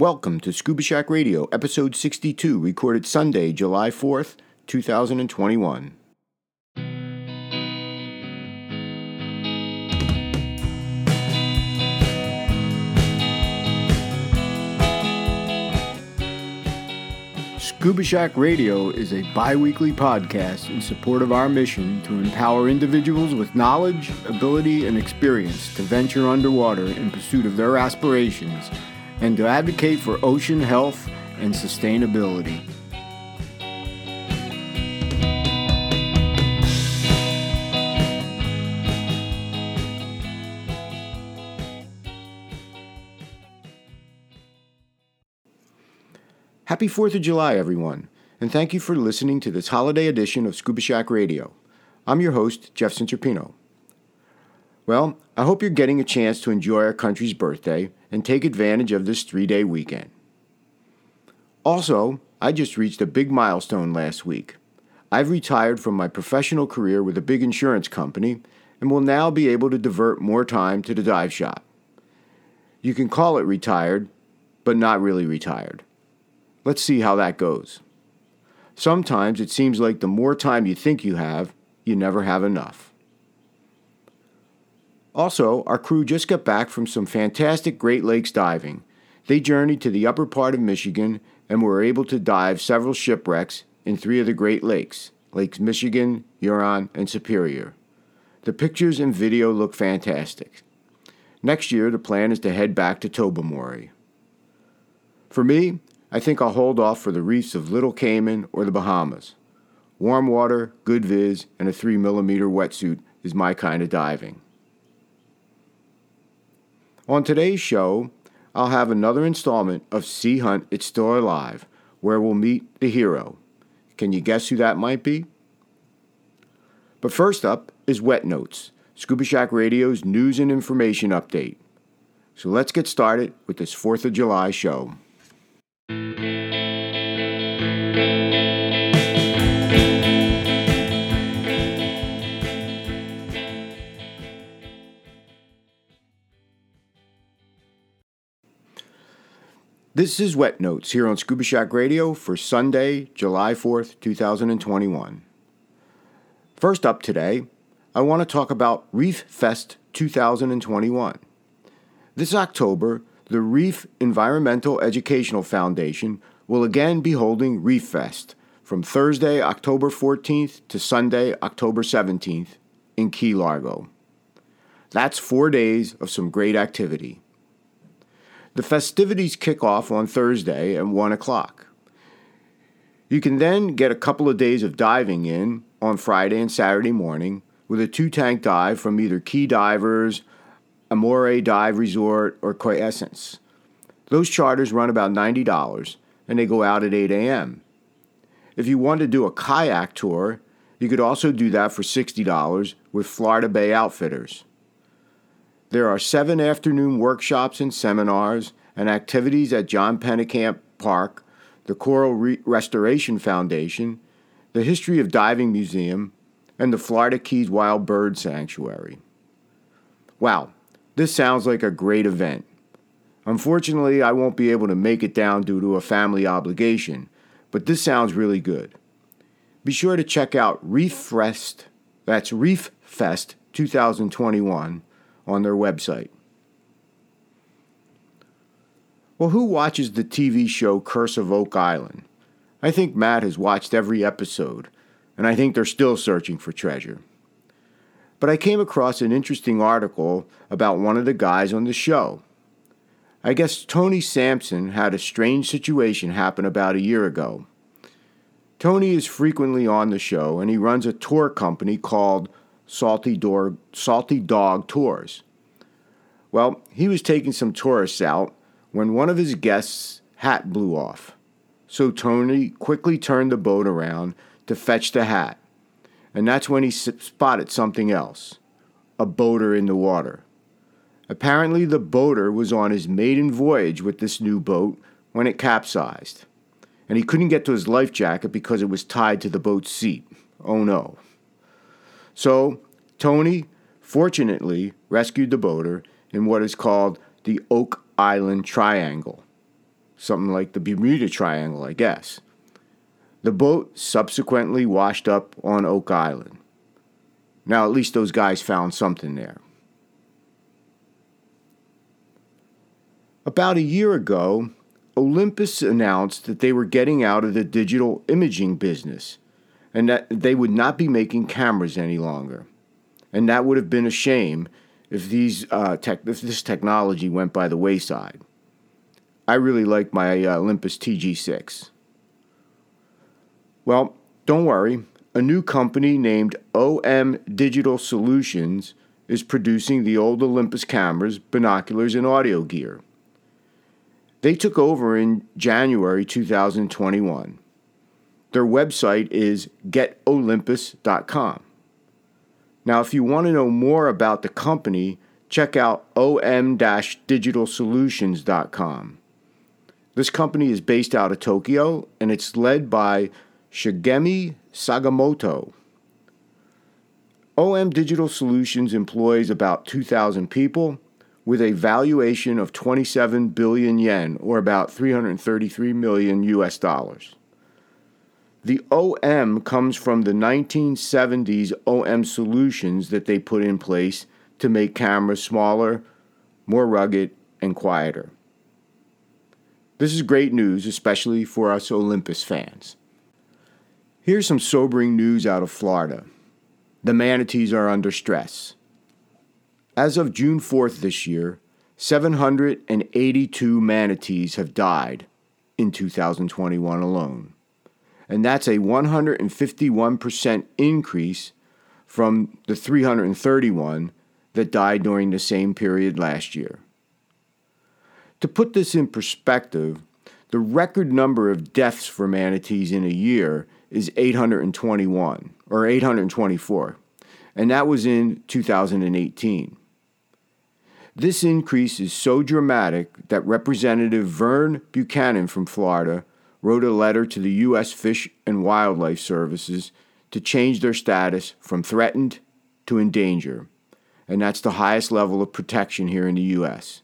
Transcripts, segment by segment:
Welcome to Scuba Shack Radio, episode 62, recorded Sunday, July 4th, 2021. Scuba Shack Radio is a bi weekly podcast in support of our mission to empower individuals with knowledge, ability, and experience to venture underwater in pursuit of their aspirations and to advocate for ocean health and sustainability. Happy 4th of July, everyone, and thank you for listening to this holiday edition of Scuba Shack Radio. I'm your host, Jeff Centropino. Well, I hope you're getting a chance to enjoy our country's birthday and take advantage of this three day weekend. Also, I just reached a big milestone last week. I've retired from my professional career with a big insurance company and will now be able to divert more time to the dive shop. You can call it retired, but not really retired. Let's see how that goes. Sometimes it seems like the more time you think you have, you never have enough. Also, our crew just got back from some fantastic Great Lakes diving. They journeyed to the upper part of Michigan and were able to dive several shipwrecks in three of the Great Lakes Lakes Michigan, Huron, and Superior. The pictures and video look fantastic. Next year, the plan is to head back to Tobermory. For me, I think I'll hold off for the reefs of Little Cayman or the Bahamas. Warm water, good viz, and a 3mm wetsuit is my kind of diving. On today's show, I'll have another installment of Sea Hunt It's Still Alive, where we'll meet the hero. Can you guess who that might be? But first up is Wet Notes, Scuba Shack Radio's news and information update. So let's get started with this 4th of July show. This is Wet Notes here on Scuba Shack Radio for Sunday, July 4th, 2021. First up today, I want to talk about Reef Fest 2021. This October, the Reef Environmental Educational Foundation will again be holding Reef Fest from Thursday, October 14th to Sunday, October 17th in Key Largo. That's four days of some great activity. The festivities kick off on Thursday at 1 o'clock. You can then get a couple of days of diving in on Friday and Saturday morning with a two tank dive from either Key Divers, Amoray Dive Resort, or Quiescence. Those charters run about $90 and they go out at 8 a.m. If you want to do a kayak tour, you could also do that for $60 with Florida Bay Outfitters. There are seven afternoon workshops and seminars and activities at John Pennekamp Park, the Coral Re- Restoration Foundation, the History of Diving Museum, and the Florida Keys Wild Bird Sanctuary. Wow, this sounds like a great event. Unfortunately, I won't be able to make it down due to a family obligation, but this sounds really good. Be sure to check out Reef Fest, that's Reef Fest 2021 on their website. Well, who watches the TV show Curse of Oak Island? I think Matt has watched every episode, and I think they're still searching for treasure. But I came across an interesting article about one of the guys on the show. I guess Tony Sampson had a strange situation happen about a year ago. Tony is frequently on the show, and he runs a tour company called Salty, Dog, Salty Dog Tours. Well, he was taking some tourists out when one of his guests' hat blew off. So Tony quickly turned the boat around to fetch the hat. And that's when he spotted something else a boater in the water. Apparently, the boater was on his maiden voyage with this new boat when it capsized. And he couldn't get to his life jacket because it was tied to the boat's seat. Oh no. So, Tony fortunately rescued the boater in what is called the Oak Island Triangle. something like the Bermuda Triangle, I guess. The boat subsequently washed up on Oak Island. Now, at least those guys found something there. About a year ago, Olympus announced that they were getting out of the digital imaging business and that they would not be making cameras any longer. And that would have been a shame if, these, uh, tech, if this technology went by the wayside. I really like my uh, Olympus TG6. Well, don't worry. A new company named OM Digital Solutions is producing the old Olympus cameras, binoculars, and audio gear. They took over in January 2021. Their website is getolympus.com. Now, if you want to know more about the company, check out om-digitalsolutions.com. This company is based out of Tokyo and it's led by Shigemi Sugimoto. OM Digital Solutions employs about 2,000 people with a valuation of 27 billion yen or about 333 million US dollars. The OM comes from the 1970s OM solutions that they put in place to make cameras smaller, more rugged, and quieter. This is great news, especially for us Olympus fans. Here's some sobering news out of Florida. The manatees are under stress. As of June 4th this year, 782 manatees have died in 2021 alone. And that's a 151% increase from the 331 that died during the same period last year. To put this in perspective, the record number of deaths for manatees in a year is 821 or 824, and that was in 2018. This increase is so dramatic that Representative Vern Buchanan from Florida wrote a letter to the U.S. Fish and Wildlife Services to change their status from threatened to endangered, and that's the highest level of protection here in the U.S.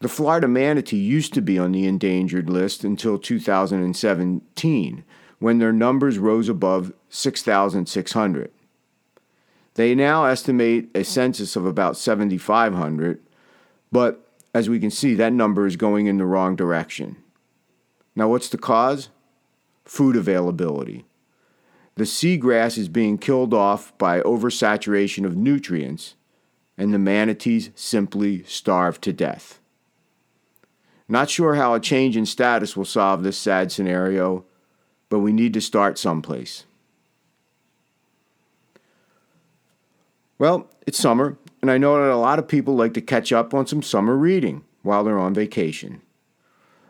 The Florida manatee used to be on the endangered list until 2017 when their numbers rose above 6,600. They now estimate a census of about 7,500, but as we can see, that number is going in the wrong direction. Now, what's the cause? Food availability. The seagrass is being killed off by oversaturation of nutrients, and the manatees simply starve to death. Not sure how a change in status will solve this sad scenario, but we need to start someplace. Well, it's summer, and I know that a lot of people like to catch up on some summer reading while they're on vacation.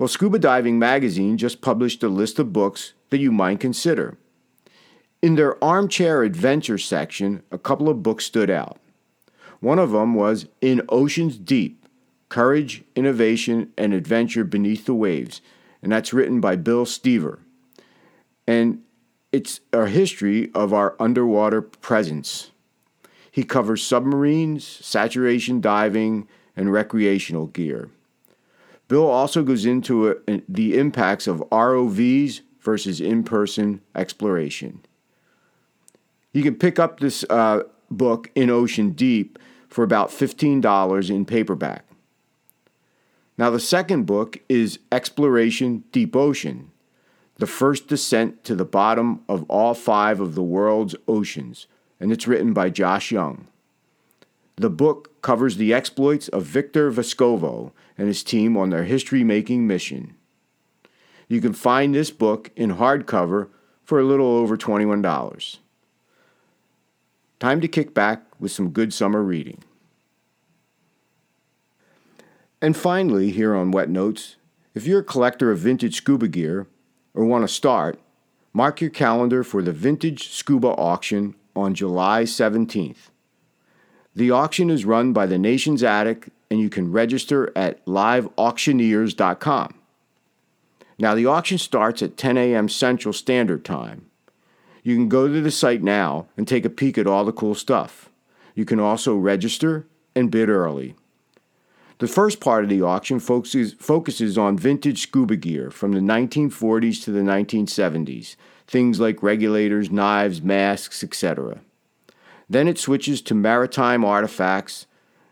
Well, Scuba Diving Magazine just published a list of books that you might consider. In their armchair adventure section, a couple of books stood out. One of them was In Oceans Deep Courage, Innovation, and Adventure Beneath the Waves, and that's written by Bill Streever and it's a history of our underwater presence. He covers submarines, saturation diving, and recreational gear. Bill also goes into a, the impacts of ROVs versus in person exploration. You can pick up this uh, book in Ocean Deep for about $15 in paperback. Now, the second book is Exploration Deep Ocean the first descent to the bottom of all five of the world's oceans, and it's written by Josh Young. The book covers the exploits of Victor Vescovo and his team on their history making mission. You can find this book in hardcover for a little over $21. Time to kick back with some good summer reading. And finally, here on Wet Notes, if you're a collector of vintage scuba gear, or want to start, mark your calendar for the Vintage Scuba Auction on July 17th. The auction is run by the Nation's Attic, and you can register at liveauctioneers.com. Now, the auction starts at 10 a.m. Central Standard Time. You can go to the site now and take a peek at all the cool stuff. You can also register and bid early. The first part of the auction focuses, focuses on vintage scuba gear from the 1940s to the 1970s, things like regulators, knives, masks, etc. Then it switches to maritime artifacts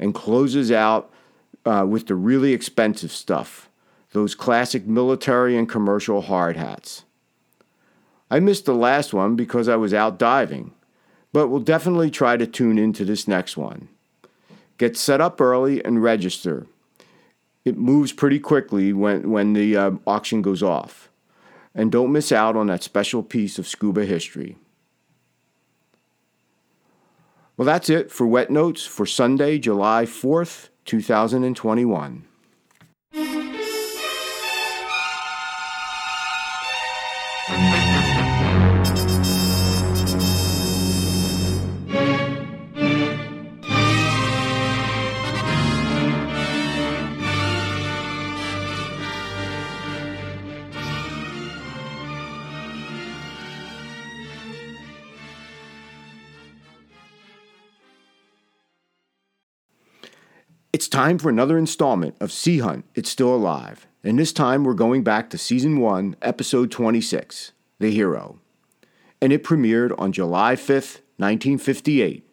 and closes out uh, with the really expensive stuff, those classic military and commercial hard hats. I missed the last one because I was out diving, but we'll definitely try to tune into this next one. Get set up early and register. It moves pretty quickly when, when the uh, auction goes off. And don't miss out on that special piece of scuba history. Well, that's it for Wet Notes for Sunday, July 4th, 2021. Time for another installment of Sea Hunt It's Still Alive, and this time we're going back to Season 1, Episode 26, The Hero. And it premiered on July 5th, 1958,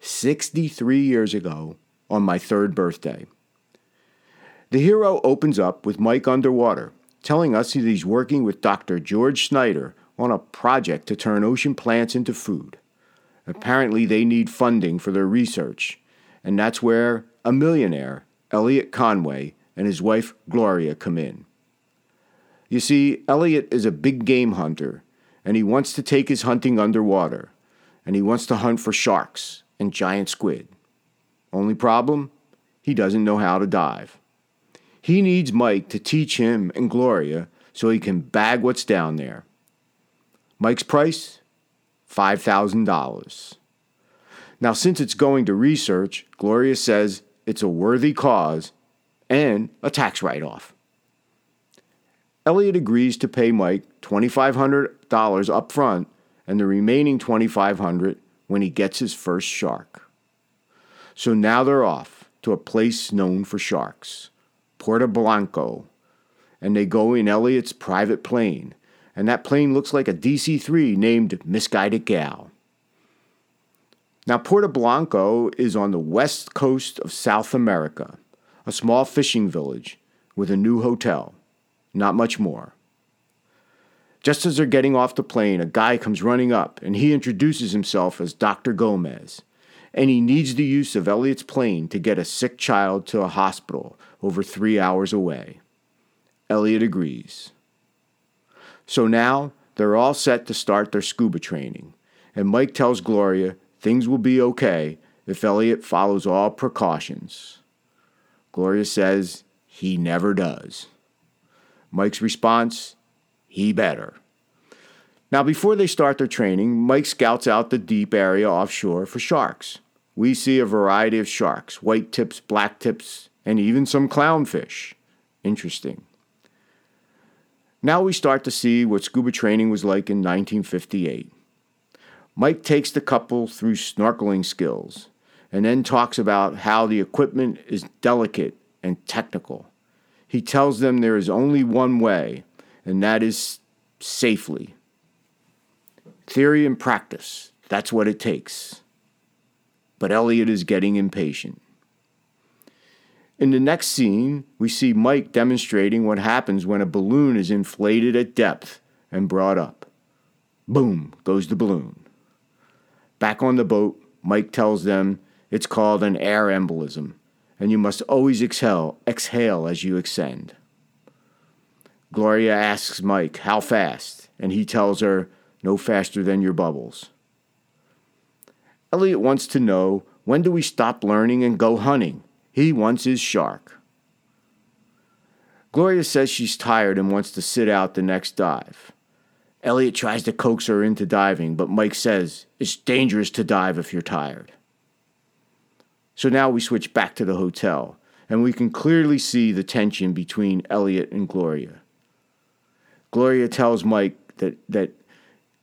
63 years ago, on my third birthday. The Hero opens up with Mike underwater, telling us that he's working with Dr. George Snyder on a project to turn ocean plants into food. Apparently, they need funding for their research, and that's where a millionaire, Elliot Conway, and his wife Gloria come in. You see, Elliot is a big game hunter, and he wants to take his hunting underwater, and he wants to hunt for sharks and giant squid. Only problem? He doesn't know how to dive. He needs Mike to teach him and Gloria so he can bag what's down there. Mike's price? $5,000. Now, since it's going to research, Gloria says it's a worthy cause, and a tax write off. Elliot agrees to pay Mike $2,500 up front and the remaining $2,500 when he gets his first shark. So now they're off to a place known for sharks, Puerto Blanco, and they go in Elliot's private plane, and that plane looks like a DC 3 named Misguided Gal. Now, Puerto Blanco is on the west coast of South America, a small fishing village with a new hotel. Not much more. Just as they're getting off the plane, a guy comes running up and he introduces himself as Dr. Gomez. And he needs the use of Elliot's plane to get a sick child to a hospital over three hours away. Elliot agrees. So now they're all set to start their scuba training, and Mike tells Gloria Things will be okay if Elliot follows all precautions. Gloria says he never does. Mike's response he better. Now, before they start their training, Mike scouts out the deep area offshore for sharks. We see a variety of sharks white tips, black tips, and even some clownfish. Interesting. Now we start to see what scuba training was like in 1958. Mike takes the couple through snorkeling skills and then talks about how the equipment is delicate and technical. He tells them there is only one way, and that is safely. Theory and practice, that's what it takes. But Elliot is getting impatient. In the next scene, we see Mike demonstrating what happens when a balloon is inflated at depth and brought up. Boom goes the balloon. Back on the boat, Mike tells them it's called an air embolism, and you must always exhale, exhale as you ascend. Gloria asks Mike how fast, and he tells her no faster than your bubbles. Elliot wants to know when do we stop learning and go hunting? He wants his shark. Gloria says she's tired and wants to sit out the next dive. Elliot tries to coax her into diving, but Mike says it's dangerous to dive if you're tired. So now we switch back to the hotel, and we can clearly see the tension between Elliot and Gloria. Gloria tells Mike that, that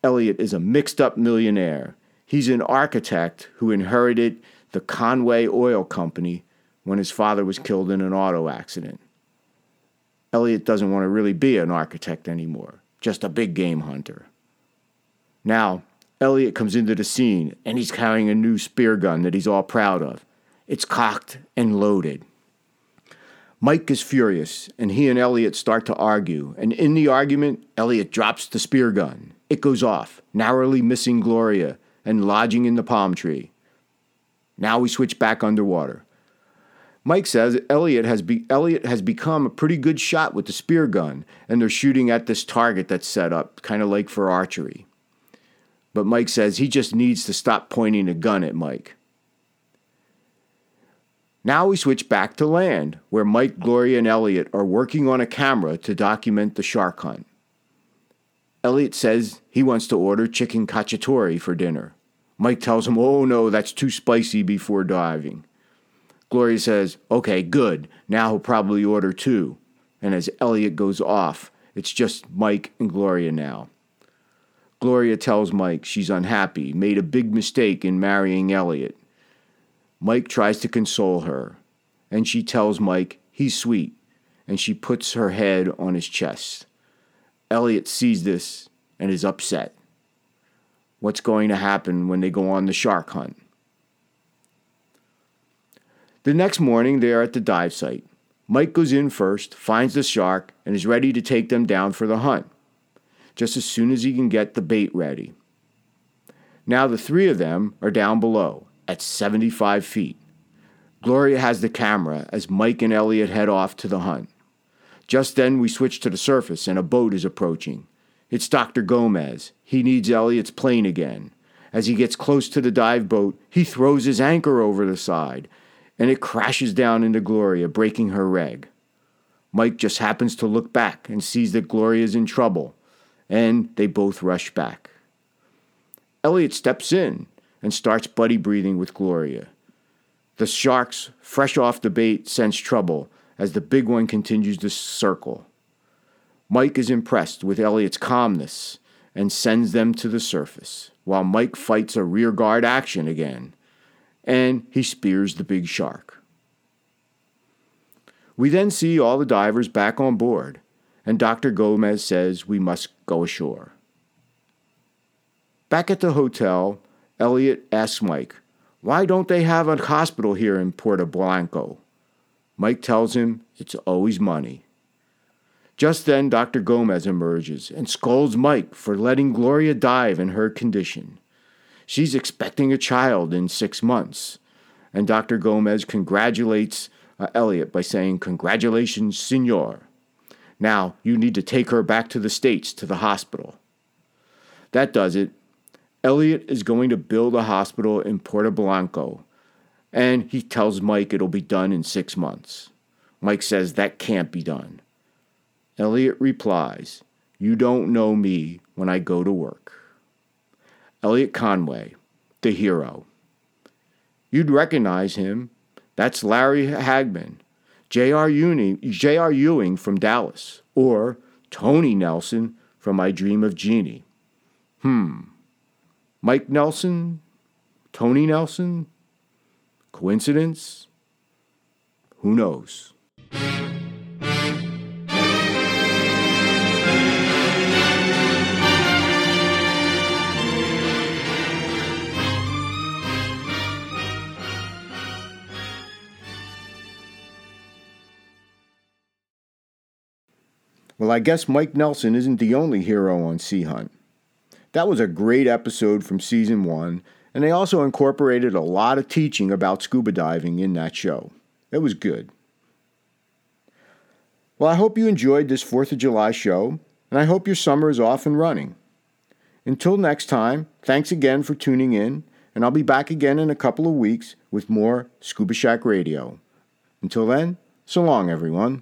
Elliot is a mixed up millionaire. He's an architect who inherited the Conway Oil Company when his father was killed in an auto accident. Elliot doesn't want to really be an architect anymore, just a big game hunter. Now, Elliot comes into the scene and he's carrying a new spear gun that he's all proud of. It's cocked and loaded. Mike is furious, and he and Elliot start to argue. And in the argument, Elliot drops the spear gun. It goes off, narrowly missing Gloria and lodging in the palm tree. Now we switch back underwater. Mike says Elliot has, be- Elliot has become a pretty good shot with the spear gun, and they're shooting at this target that's set up, kind of like for archery. But Mike says he just needs to stop pointing a gun at Mike. Now we switch back to land, where Mike, Gloria, and Elliot are working on a camera to document the shark hunt. Elliot says he wants to order chicken cacciatore for dinner. Mike tells him, oh no, that's too spicy before diving. Gloria says, okay, good. Now he'll probably order two. And as Elliot goes off, it's just Mike and Gloria now. Gloria tells Mike she's unhappy, made a big mistake in marrying Elliot. Mike tries to console her, and she tells Mike he's sweet, and she puts her head on his chest. Elliot sees this and is upset. What's going to happen when they go on the shark hunt? The next morning, they are at the dive site. Mike goes in first, finds the shark, and is ready to take them down for the hunt, just as soon as he can get the bait ready. Now the three of them are down below, at 75 feet. Gloria has the camera as Mike and Elliot head off to the hunt. Just then, we switch to the surface and a boat is approaching. It's Dr. Gomez. He needs Elliot's plane again. As he gets close to the dive boat, he throws his anchor over the side and it crashes down into Gloria, breaking her reg. Mike just happens to look back and sees that Gloria is in trouble, and they both rush back. Elliot steps in and starts buddy breathing with Gloria. The sharks, fresh off the bait, sense trouble as the big one continues to circle. Mike is impressed with Elliot's calmness and sends them to the surface, while Mike fights a rearguard action again, and he spears the big shark. We then see all the divers back on board, and Dr. Gomez says we must go ashore. Back at the hotel, Elliot asks Mike, Why don't they have a hospital here in Puerto Blanco? Mike tells him it's always money. Just then, Dr. Gomez emerges and scolds Mike for letting Gloria dive in her condition. She's expecting a child in six months. And Dr. Gomez congratulates uh, Elliot by saying, Congratulations, senor. Now you need to take her back to the States to the hospital. That does it, Elliot is going to build a hospital in Puerto Blanco, and he tells Mike it'll be done in six months. Mike says that can't be done. Elliot replies, You don't know me when I go to work. Elliot Conway, the hero. You'd recognize him. That's Larry Hagman, J.R. Ewing, J.R. Ewing from Dallas, or Tony Nelson from I Dream of Jeannie. Hmm. Mike Nelson? Tony Nelson? Coincidence? Who knows? Well, I guess Mike Nelson isn't the only hero on Sea Hunt. That was a great episode from season one, and they also incorporated a lot of teaching about scuba diving in that show. It was good. Well, I hope you enjoyed this 4th of July show, and I hope your summer is off and running. Until next time, thanks again for tuning in, and I'll be back again in a couple of weeks with more Scuba Shack Radio. Until then, so long, everyone.